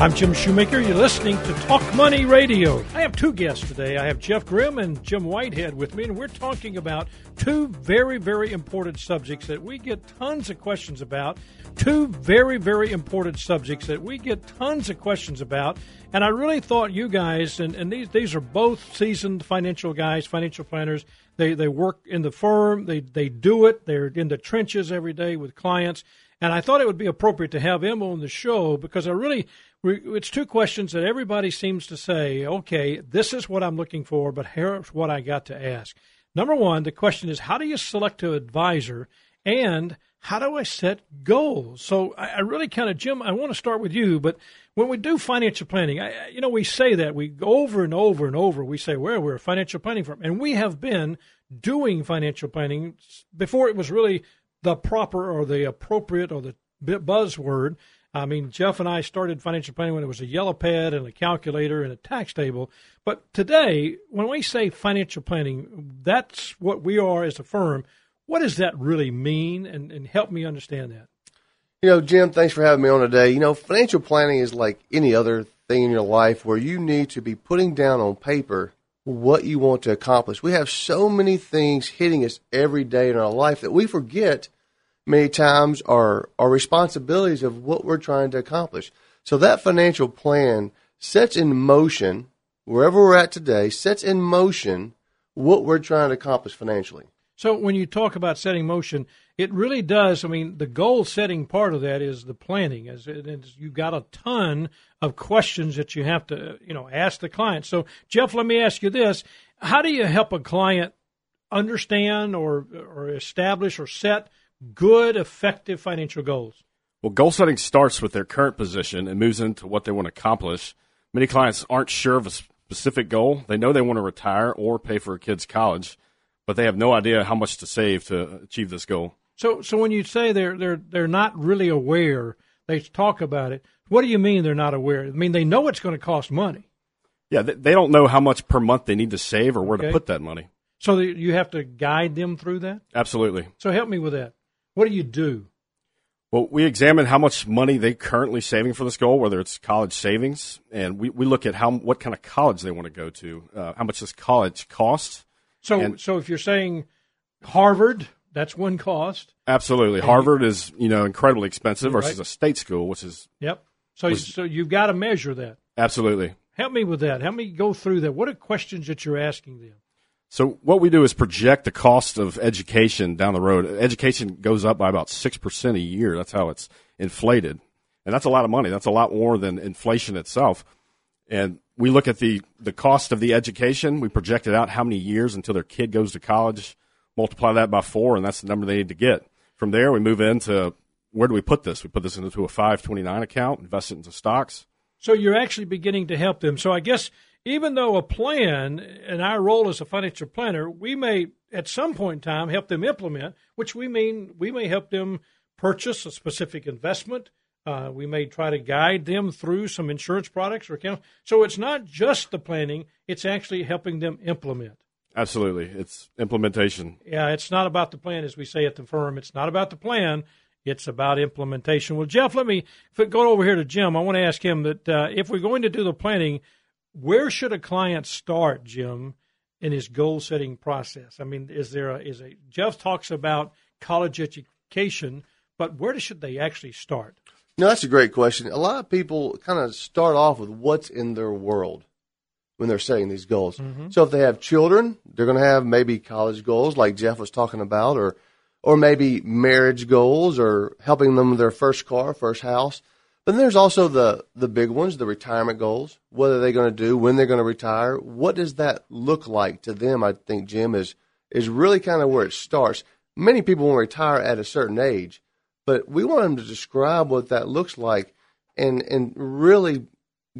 I'm Jim Shoemaker. You're listening to Talk Money Radio. I have two guests today. I have Jeff Grimm and Jim Whitehead with me, and we're talking about two very, very important subjects that we get tons of questions about. Two very, very important subjects that we get tons of questions about. And I really thought you guys, and, and these, these are both seasoned financial guys, financial planners. They, they work in the firm, they, they do it, they're in the trenches every day with clients. And I thought it would be appropriate to have them on the show because I really it's two questions that everybody seems to say, okay, this is what I'm looking for, but here's what I got to ask. Number one, the question is, how do you select an advisor? And how do I set goals? So I, really kind of, Jim, I want to start with you, but when we do financial planning, I, you know, we say that we go over and over and over, we say, well, we're a financial planning firm. And we have been doing financial planning before it was really the proper or the appropriate or the buzzword. I mean, Jeff and I started financial planning when it was a yellow pad and a calculator and a tax table. But today, when we say financial planning, that's what we are as a firm. What does that really mean? And, and help me understand that. You know, Jim, thanks for having me on today. You know, financial planning is like any other thing in your life where you need to be putting down on paper what you want to accomplish. We have so many things hitting us every day in our life that we forget many times our, our responsibilities of what we're trying to accomplish. So that financial plan sets in motion, wherever we're at today, sets in motion what we're trying to accomplish financially. So when you talk about setting motion, it really does. I mean, the goal setting part of that is the planning. As you've got a ton of questions that you have to, you know, ask the client. So Jeff, let me ask you this: How do you help a client understand or or establish or set good, effective financial goals? Well, goal setting starts with their current position and moves into what they want to accomplish. Many clients aren't sure of a specific goal. They know they want to retire or pay for a kid's college, but they have no idea how much to save to achieve this goal. So, so when you say they're they're they're not really aware, they talk about it. What do you mean they're not aware? I mean they know it's going to cost money. Yeah, they don't know how much per month they need to save or where okay. to put that money. So you have to guide them through that. Absolutely. So help me with that. What do you do? Well, we examine how much money they're currently saving for this goal, whether it's college savings, and we, we look at how what kind of college they want to go to, uh, how much does college cost. So, and, so if you're saying Harvard, that's one cost. Absolutely, and Harvard you, is you know incredibly expensive versus right. a state school, which is yep. So, so you've got to measure that. Absolutely. Help me with that. Help me go through that. What are questions that you're asking them? So what we do is project the cost of education down the road. Education goes up by about six percent a year. That's how it's inflated, and that's a lot of money. That's a lot more than inflation itself. And we look at the the cost of the education. We project it out how many years until their kid goes to college. Multiply that by four, and that's the number they need to get. From there, we move into where do we put this? We put this into a 529 account, invest it into stocks. So you're actually beginning to help them. So I guess even though a plan and our role as a financial planner, we may at some point in time help them implement, which we mean we may help them purchase a specific investment. Uh, we may try to guide them through some insurance products or accounts. So it's not just the planning; it's actually helping them implement. Absolutely, it's implementation. Yeah, it's not about the plan, as we say at the firm. It's not about the plan. It's about implementation. Well, Jeff, let me go over here to Jim. I want to ask him that uh, if we're going to do the planning, where should a client start, Jim, in his goal setting process? I mean, is there a, is a Jeff talks about college education, but where should they actually start? No, that's a great question. A lot of people kind of start off with what's in their world when they're setting these goals. Mm-hmm. So if they have children, they're going to have maybe college goals like Jeff was talking about, or or maybe marriage goals, or helping them with their first car, first house. But then there's also the, the big ones, the retirement goals. What are they going to do? When they're going to retire? What does that look like to them? I think, Jim, is, is really kind of where it starts. Many people to retire at a certain age, but we want them to describe what that looks like and, and really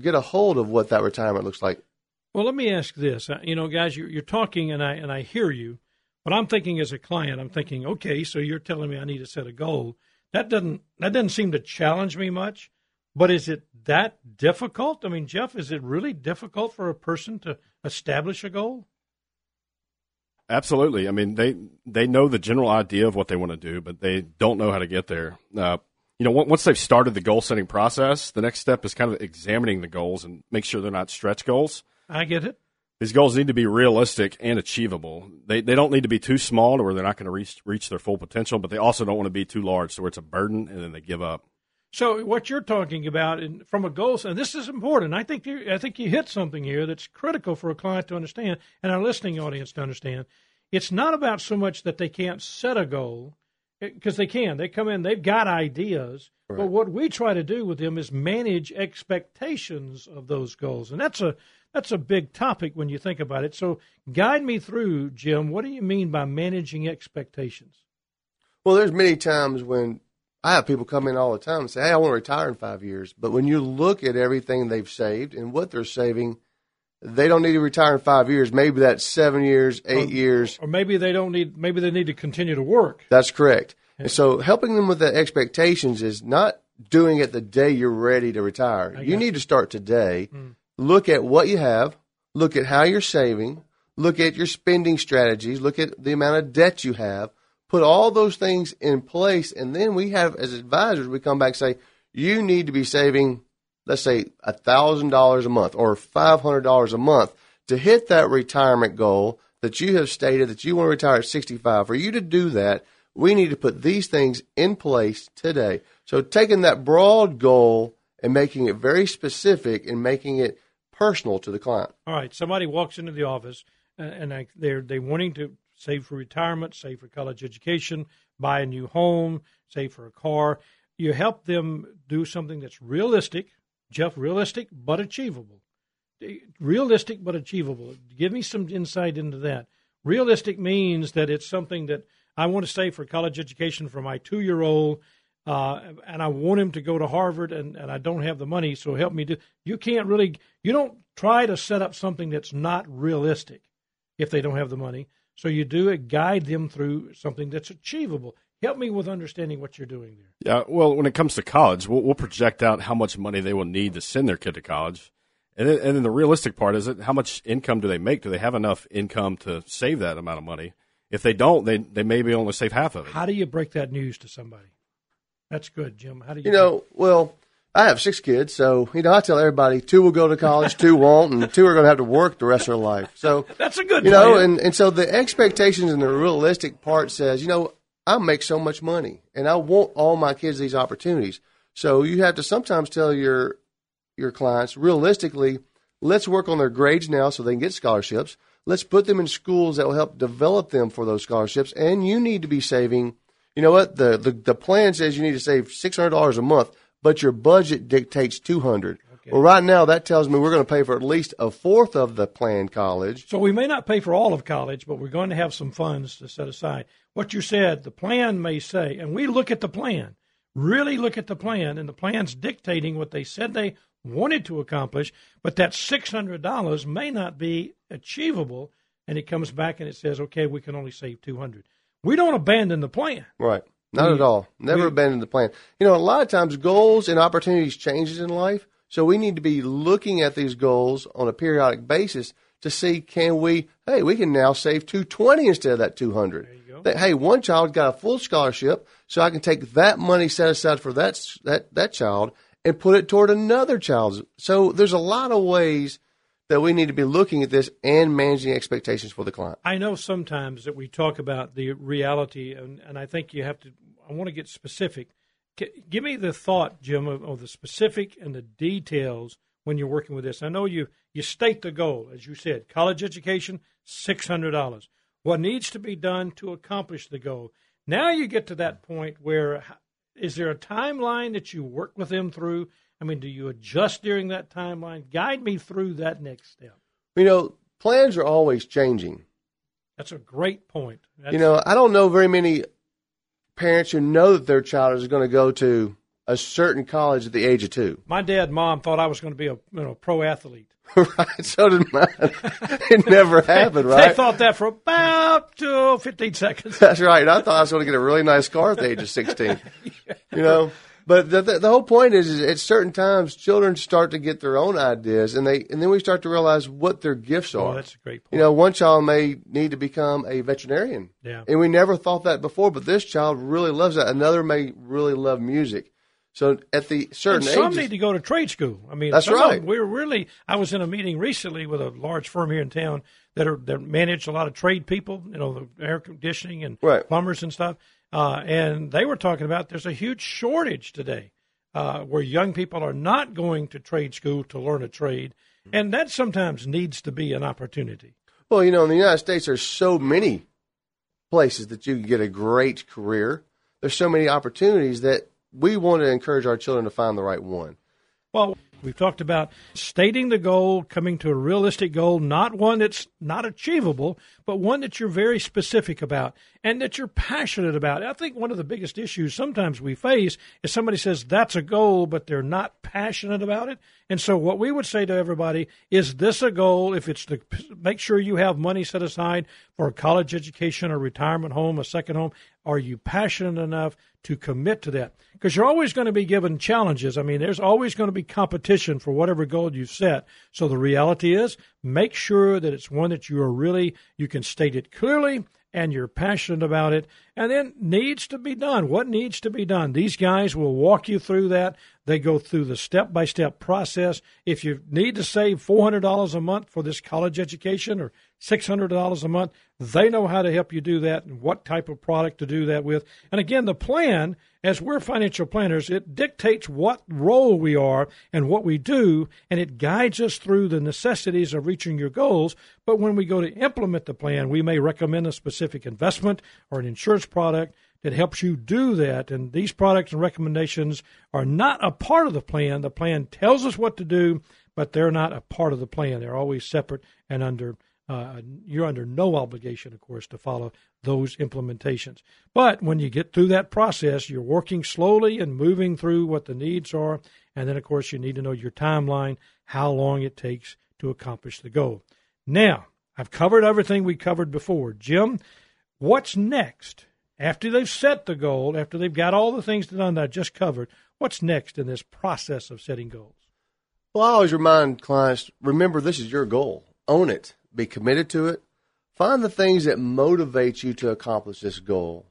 get a hold of what that retirement looks like. Well, let me ask this. Uh, you know, guys, you're, you're talking and I, and I hear you, but I'm thinking as a client, I'm thinking, okay, so you're telling me I need to set a goal. That doesn't, that doesn't seem to challenge me much but is it that difficult? I mean, Jeff, is it really difficult for a person to establish a goal? Absolutely. I mean, they they know the general idea of what they want to do, but they don't know how to get there. Uh, you know, once they've started the goal setting process, the next step is kind of examining the goals and make sure they're not stretch goals. I get it. These goals need to be realistic and achievable. They they don't need to be too small to where they're not going to reach reach their full potential, but they also don't want to be too large to where it's a burden and then they give up. So what you're talking about, in, from a goal, and this is important. I think you, I think you hit something here that's critical for a client to understand, and our listening audience to understand. It's not about so much that they can't set a goal, eh, because they can. They come in, they've got ideas, right. but what we try to do with them is manage expectations of those goals, and that's a that's a big topic when you think about it. So guide me through, Jim. What do you mean by managing expectations? Well, there's many times when I have people come in all the time and say, "Hey, I want to retire in five years," but when you look at everything they've saved and what they're saving they don't need to retire in five years. Maybe that's seven years, eight or, years, or maybe they don't need. Maybe they need to continue to work. That's correct. Yeah. And so, helping them with the expectations is not doing it the day you're ready to retire. You need to start today. Mm. Look at what you have. Look at how you're saving. Look at your spending strategies. Look at the amount of debt you have. Put all those things in place, and then we have, as advisors, we come back and say, you need to be saving let's say $1,000 a month or $500 a month to hit that retirement goal that you have stated that you want to retire at 65, for you to do that, we need to put these things in place today. So taking that broad goal and making it very specific and making it personal to the client. All right. Somebody walks into the office uh, and they're they wanting to save for retirement, save for college education, buy a new home, save for a car. You help them do something that's realistic, Jeff, realistic but achievable. Realistic but achievable. Give me some insight into that. Realistic means that it's something that I want to save for college education for my two year old, uh, and I want him to go to Harvard, and, and I don't have the money, so help me do. You can't really, you don't try to set up something that's not realistic if they don't have the money. So you do it, guide them through something that's achievable. Help me with understanding what you're doing there. Yeah, well, when it comes to college, we'll, we'll project out how much money they will need to send their kid to college. And then, and then the realistic part is it how much income do they make? Do they have enough income to save that amount of money? If they don't, they they maybe only save half of it. How do you break that news to somebody? That's good, Jim. How do you? You know, well, I have six kids, so you know I tell everybody two will go to college, two won't, and two are going to have to work the rest of their life. So that's a good, you know, and and so the expectations and the realistic part says, you know, I make so much money and I want all my kids these opportunities. So you have to sometimes tell your your clients realistically, let's work on their grades now so they can get scholarships. Let's put them in schools that will help develop them for those scholarships. And you need to be saving. You know what? The the, the plan says you need to save six hundred dollars a month, but your budget dictates two hundred. Okay. Well, right now that tells me we're going to pay for at least a fourth of the planned college. So we may not pay for all of college, but we're going to have some funds to set aside. What you said, the plan may say, and we look at the plan, really look at the plan, and the plan's dictating what they said they wanted to accomplish, but that six hundred dollars may not be achievable, and it comes back and it says, okay, we can only save two hundred. We don't abandon the plan. Right. Not at all. Never we, abandon the plan. You know, a lot of times goals and opportunities changes in life. So we need to be looking at these goals on a periodic basis to see can we hey we can now save 220 instead of that 200 that hey one child got a full scholarship so i can take that money set aside for that that that child and put it toward another child's so there's a lot of ways that we need to be looking at this and managing expectations for the client i know sometimes that we talk about the reality and, and i think you have to i want to get specific give me the thought, Jim, of, of, the specific and the details when you're working with this. I know you you state the goal, as you said, college education, six hundred dollars. What needs to be done to accomplish the goal? Now you get to that point where is there a timeline that you work with them through? I mean, do you adjust during that timeline? Guide me through that next step. You know, plans are always changing. That's a great point. That's you know, I don't know very many parents who know that their child is going to go to a certain college at the age of two. My dad and mom thought I was going to be a you know, pro athlete. right, so did mine. it never happened, right? They thought that for about uh, 15 seconds. That's right. I thought I was going to get a really nice car at the age of 16. yeah. You know, but the, the, the whole point is, is, at certain times, children start to get their own ideas, and they and then we start to realize what their gifts oh, are. Oh, that's a great point. You know, one child may need to become a veterinarian, yeah, and we never thought that before, but this child really loves that. Another may really love music. So at the certain and some ages, need to go to trade school. I mean, That's right. we're really. I was in a meeting recently with a large firm here in town that are that manage a lot of trade people. You know, the air conditioning and Right. plumbers and stuff. Uh, and they were talking about there's a huge shortage today uh, where young people are not going to trade school to learn a trade, and that sometimes needs to be an opportunity. Well, you know, in the United States, there's so many places that you can get a great career. There's so many opportunities that we want to encourage our children to find the right one. Well, we've talked about stating the goal, coming to a realistic goal, not one that's not achievable, but one that you're very specific about and that you're passionate about. I think one of the biggest issues sometimes we face is somebody says that's a goal, but they're not passionate about it. And so, what we would say to everybody is this a goal? If it's to make sure you have money set aside for a college education, a retirement home, a second home, are you passionate enough to commit to that? Because you're always going to be given challenges. I mean, there's always going to be competition for whatever goal you set. So the reality is, make sure that it's one that you are really, you can state it clearly and you're passionate about it, and then needs to be done. What needs to be done? These guys will walk you through that. They go through the step by step process. If you need to save $400 a month for this college education or $600 a month, they know how to help you do that and what type of product to do that with. And again, the plan, as we're financial planners, it dictates what role we are and what we do, and it guides us through the necessities of reaching your goals. But when we go to implement the plan, we may recommend a specific investment or an insurance product that helps you do that. And these products and recommendations are not a part of the plan. The plan tells us what to do, but they're not a part of the plan. They're always separate and under. Uh, you're under no obligation, of course, to follow those implementations. But when you get through that process, you're working slowly and moving through what the needs are. And then, of course, you need to know your timeline, how long it takes to accomplish the goal. Now, I've covered everything we covered before. Jim, what's next? After they've set the goal, after they've got all the things done that I just covered, what's next in this process of setting goals? Well, I always remind clients remember this is your goal. Own it, be committed to it. Find the things that motivate you to accomplish this goal.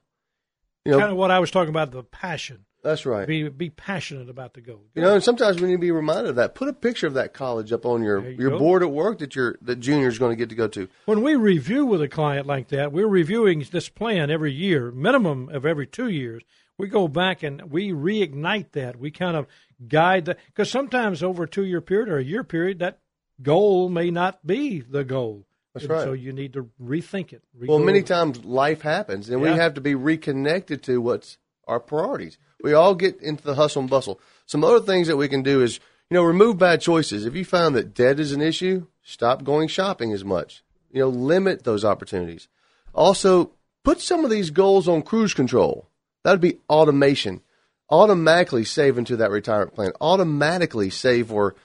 You know, kind of what I was talking about the passion. that's right. Be be passionate about the goal. You know, and sometimes we need to be reminded of that. Put a picture of that college up on your, you your go. board at work that your that junior's going to get to go to. When we review with a client like that, we're reviewing this plan every year, minimum of every two years. We go back and we reignite that. We kind of guide that because sometimes over a two year period or a year period, that goal may not be the goal. That's right. So you need to rethink it. Well, re-go many times life happens, and we have to be reconnected to what's our priorities. We all get into the hustle and bustle. Some other things that we can do is, you know, remove bad choices. If you find that debt is an issue, stop going shopping as much. You know, limit those opportunities. Also, put some of these goals on cruise control. That would be automation. Automatically save into that retirement plan. Automatically save for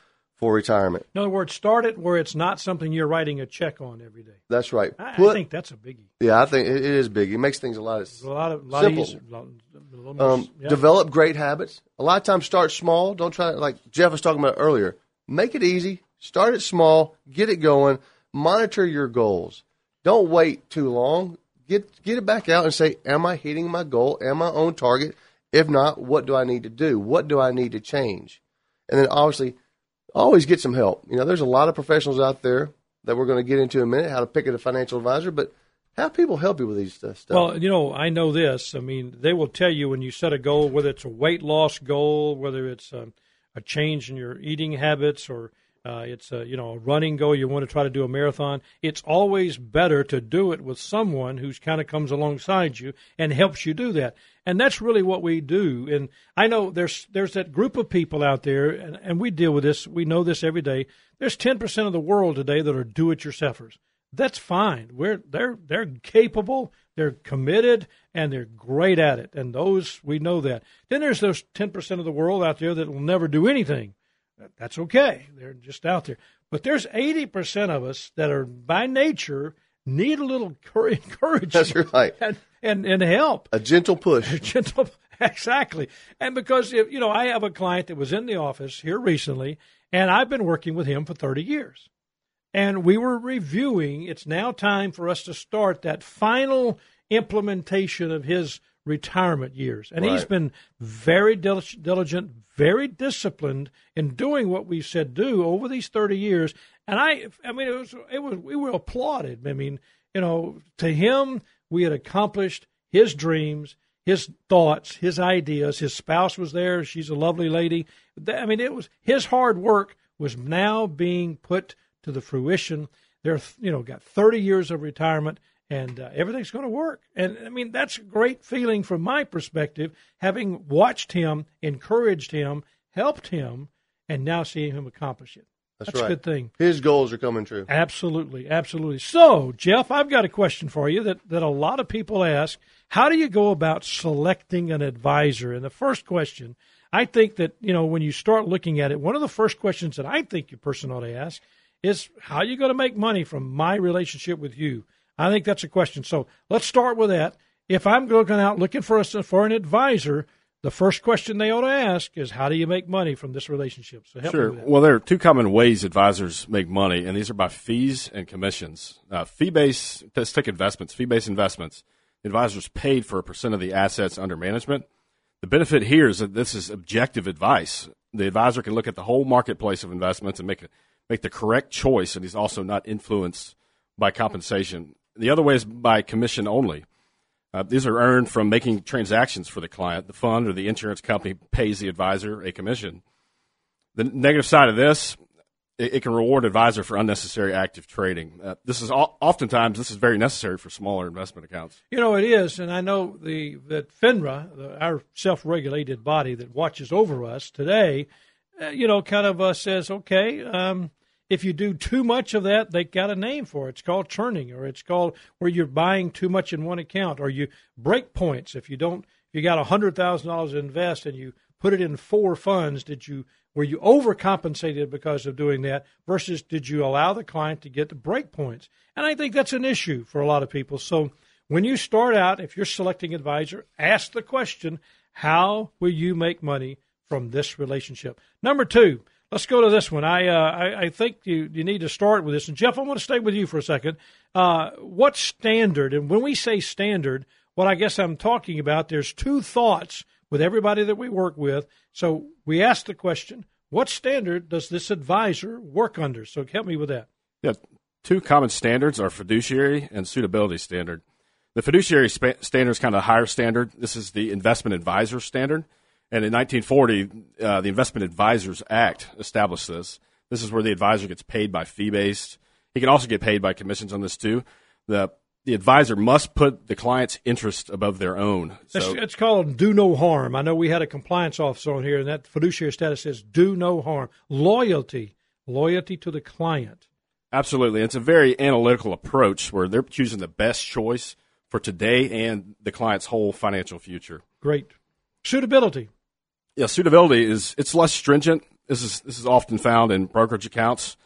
for retirement. In other words, start it where it's not something you're writing a check on every day. That's right. I, I think that's a biggie. yeah, I think it is big. It makes things a lot. A lot of lot Simple. easier. a lot- a more- Um, yeah. Develop great habits. A lot of times, start small. Don't try to like Jeff was talking about earlier. Make it easy. Start it small. Get it going. Monitor your goals. Don't wait too long. Get get it back out and say, "Am I hitting my goal? Am I on target? If not, what do I need to do? What do I need to change?" And then obviously, always get some help. You know, there's a lot of professionals out there that we're going to get into in a minute. How to pick a financial advisor, but have people help you with these uh, stuff. Well, you know, I know this. I mean, they will tell you when you set a goal, whether it's a weight loss goal, whether it's um, a change in your eating habits, or uh, it's a you know a running goal. You want to try to do a marathon. It's always better to do it with someone who's kind of comes alongside you and helps you do that. And that's really what we do. And I know there's there's that group of people out there, and, and we deal with this. We know this every day. There's 10% of the world today that are do-it-yourselfers that's fine. We're they're they're capable, they're committed, and they're great at it. And those we know that. Then there's those ten percent of the world out there that will never do anything. That's okay. They're just out there. But there's eighty percent of us that are by nature need a little encouragement That's right. and, and and help. A gentle push. Gentle, exactly. And because if you know, I have a client that was in the office here recently, and I've been working with him for thirty years and we were reviewing. It's now time for us to start that final implementation of his retirement years. And Right. he's been very dil- diligent, very disciplined in doing what we said do over these 30 years. And I, I mean, it was, it was, we were applauded. I mean, you know, to him, we had accomplished his dreams, his thoughts, his ideas. His spouse was there. She's a lovely lady. I mean, it was his hard work was now being put to the fruition. They're, you know, got 30 years of retirement and uh, everything's going to work. And I mean, that's a great feeling from my perspective, having watched him, encouraged him, helped him, and now seeing him accomplish it. That's, a right. good thing. His goals are coming true. Absolutely, absolutely. So, Jeff, I've got a question for you that, that a lot of people ask. How do you go about selecting an advisor? And the first question, I think that, you know, when you start looking at it, one of the first questions that I think your person ought to ask is how are you going to make money from my relationship with you? I think that's a question. So let's start with that. If I'm looking out looking for a, for an advisor, the first question they ought to ask is how do you make money from this relationship? So help me Sure. Well, there are two common ways advisors make money, and these are by fees and commissions. Uh, fee based, let's take investments, fee based investments. The advisor's paid for a percent of the assets under management. The benefit here is that this is objective advice. The advisor can look at the whole marketplace of investments and make a, make the correct choice, and he's also not influenced by compensation. The other way is by commission only. Uh, these are earned from making transactions for the client. The fund or the insurance company pays the advisor a commission. The negative side of this, it, it can reward advisor for unnecessary active trading. Uh, this is o- oftentimes this is very necessary for smaller investment accounts. You know it is, and I know the that FINRA, the, our self-regulated body that watches over us today, uh, you know, kind of uh, says, okay, um, if you do too much of that, they got a name for it. It's called churning, or it's called where you're buying too much in one account, or you break points. If you don't, if you got a hundred thousand dollars to invest and you put it in four funds, did you were you overcompensated because of doing that versus did you allow the client to get the break points? And I think that's an issue for a lot of people. So when you start out, if you're selecting advisor, ask the question, how will you make money from this relationship? Number two, let's go to this one. I, uh, I, I think you, you need to start with this. And Jeff, I want to stay with you for a second. Uh, what standard, and when we say standard, what I guess I'm talking about, there's two thoughts with everybody that we work with. So we ask the question, what standard does this advisor work under? So help me with that. Yeah, two common standards are fiduciary and suitability standard. The fiduciary spa- standard is kind of a higher standard. This is the investment advisor standard. And in 1940, uh, the Investment Advisors Act established this. This is where the advisor gets paid by fee based. He can also get paid by commissions on this too. The the advisor must put the client's interest above their own. It's, it's called do no harm. I know we had a compliance officer on here, and that fiduciary status says do no harm. Loyalty, loyalty to the client. Absolutely. It's a very analytical approach where they're choosing the best choice for today and the client's whole financial future. Great. Suitability. Yeah, suitability is it's less stringent. This is this is often found in brokerage accounts.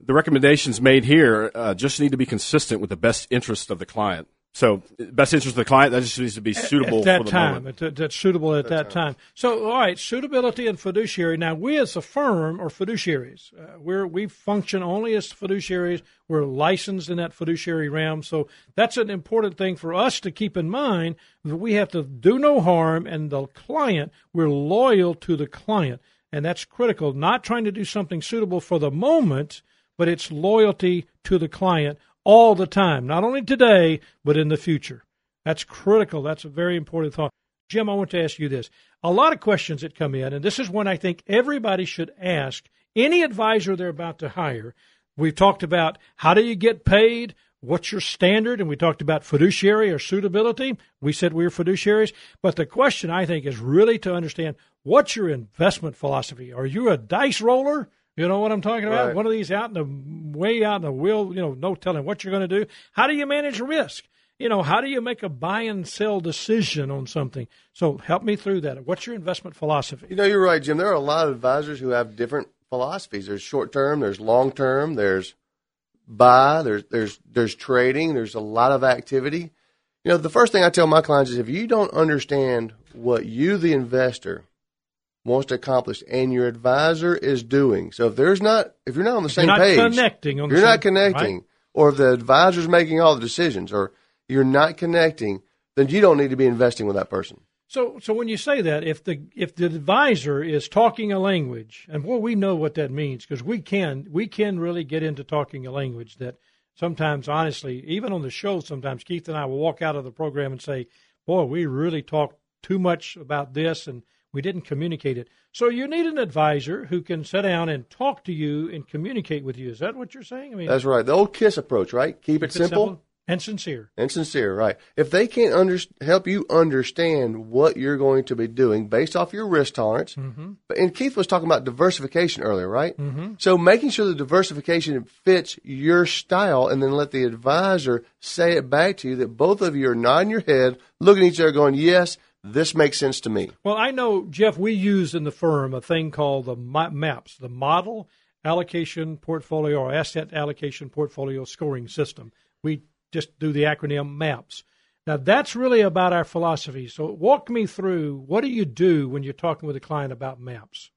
The recommendations made here uh, just need to be consistent with the best interest of the client. So, best interest of the client that just needs to be suitable at that for the time. moment. At- That's suitable at that time. So, all right, suitability and fiduciary. Now, we as a firm are fiduciaries. Uh, we're we function only as fiduciaries. We're licensed in that fiduciary realm. So that's an important thing for us to keep in mind. That we have to do no harm, and the client we're loyal to the client, and that's critical. Not trying to do something suitable for the moment, but it's loyalty to the client all the time, not only today, but in the future. That's critical. That's a very important thought. Jim, I want to ask you this. A lot of questions that come in, and this is one I think everybody should ask any advisor they're about to hire. We've talked about how do you get paid? What's your standard? And we talked about fiduciary or suitability. We said we were fiduciaries. But the question I think is really to understand what's your investment philosophy? Are you a dice roller? You know what I'm talking about? Right. One of these out in the way out in the wheel, you know, no telling what you're going to do. How do you manage risk? You know, how do you make a buy and sell decision on something? So help me through that. What's your investment philosophy? You know, you're right, Jim. There are a lot of advisors who have different philosophies. There's short term, there's long term, there's buy, there's there's there's trading, there's a lot of activity. You know, the first thing I tell my clients is if you don't understand what you, the investor, wants to accomplish and your advisor is doing. So if there's not if you're not on the same not page, connecting on you're same- not connecting, right? or if the advisor's making all the decisions, or you're not connecting, then you don't need to be investing with that person. So, so when you say that, if the if the advisor is talking a language, and boy, we know what that means because we can we can really get into talking a language that sometimes, honestly, even on the show, sometimes Keith and I will walk out of the program and say, "Boy, we really talked too much about this, and we didn't communicate it." So you need an advisor who can sit down and talk to you and communicate with you. Is that what you're saying? I mean, that's right. The old KISS approach, right? Keep, it, simple, simple and sincere. And sincere, right. If they can't under, help you understand what you're going to be doing based off your risk tolerance, mm-hmm. and Keith was talking about diversification earlier, right? Mm-hmm. So making sure the diversification fits your style and then let the advisor say it back to you that both of you are nodding your head, looking at each other going, yes, this makes sense to me. Well, I know, Jeff, we use in the firm a thing called the MAPS, the Model Allocation Portfolio or Asset Allocation Portfolio Scoring System. We just do the acronym MAPS. Now, that's really about our philosophy. So, walk me through what do you do when you're talking with a client about MAPS?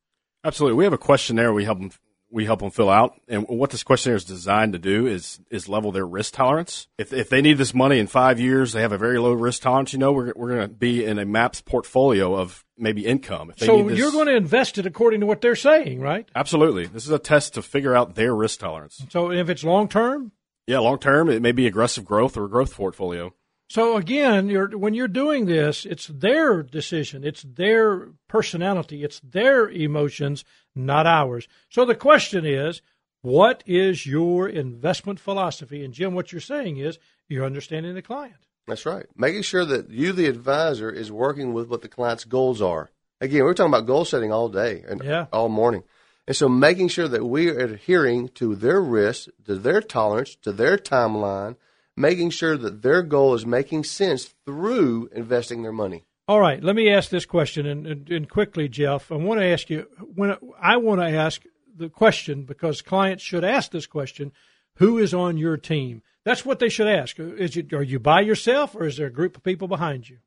Absolutely. We have a questionnaire we help them we help them fill out, and what this questionnaire is designed to do is is level their risk tolerance. If if they need this money in five years, they have a very low risk tolerance. You know, we're we're going to be in a MAPS portfolio of maybe income. so you're going to invest it according to what they're saying, right? Absolutely. This is a test to figure out their risk tolerance. So if it's long term, yeah, long term, it may be aggressive growth or a growth portfolio. So again, you're, when you're doing this, it's their decision, it's their personality, it's their emotions, not ours. So the question is, what is your investment philosophy? And Jim, what you're saying is you're understanding the client. That's right. Making sure that you, the advisor, is working with what the client's goals are. Again, we're talking about goal setting all day and yeah. all morning. And so making sure that we are adhering to their risk, to their tolerance, to their timeline, making sure that their goal is making sense through investing their money. All right, let me ask this question and, and, and quickly, Jeff. I want to ask you when I want to ask the question because clients should ask this question: Who is on your team? That's what they should ask. Is it are you by yourself or is there a group of people behind you?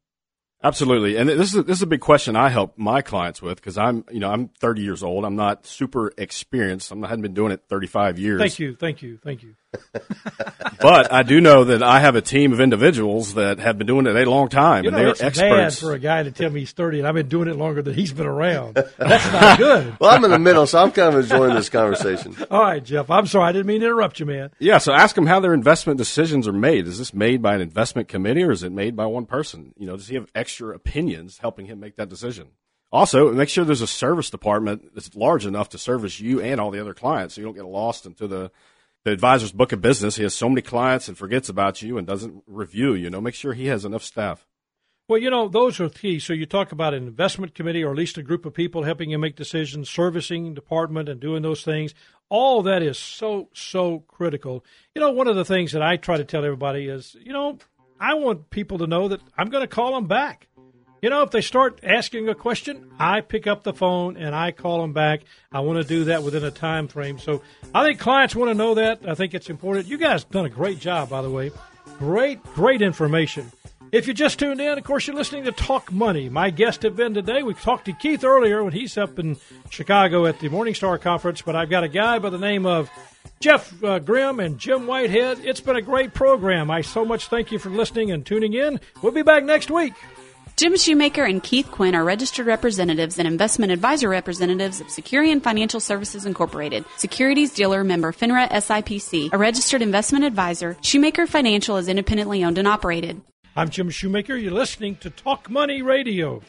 Absolutely, and this is this is a big question I help my clients with because I'm you know I'm 30 years old. I'm not super experienced. I'm, I hadn't been doing it 35 years. Thank you, thank you, thank you. but I do know that I have a team of individuals that have been doing it a long time, you and they're experts. Bad for a guy to tell me he's 30 and I've been doing it longer than he's been around. That's not good. well, I'm in the middle, so I'm kind of enjoying this conversation. All right, Jeff. I'm sorry, I didn't mean to interrupt you, man. Yeah, so ask them how their investment decisions are made. Is this made by an investment committee or is it made by one person? You know, does he have extra opinions helping him make that decision? Also, make sure there's a service department that's large enough to service you and all the other clients, so you don't get lost into the the advisor's book of business. He has so many clients and forgets about you and doesn't review. You know, make sure he has enough staff. Well, you know, those are key. So you talk about an investment committee or at least a group of people helping you make decisions, servicing department and doing those things. All that is so, so critical. You know, one of the things that I try to tell everybody is, you know, I want people to know that I'm going to call them back. You know, if they start asking a question, I pick up the phone and I call them back. I want to do that within a time frame. So I think clients want to know that. I think it's important. You guys done a great job, by the way. Great, great information. If you just tuned in, of course, you're listening to Talk Money. My guest have been today. We talked to Keith earlier when he's up in Chicago at the Morningstar Conference, but I've got a guy by the name of Jeff uh, Grimm and Jim Whitehead. It's been a great program. I so much thank you for listening and tuning in. We'll be back next week. Jim Shoemaker and Keith Quinn are registered representatives and investment advisor representatives of Securian Financial Services Incorporated, securities dealer member FINRA SIPC, a registered investment advisor. Shoemaker Financial is independently owned and operated. I'm Jim Shoemaker. You're listening to Talk Money Radio.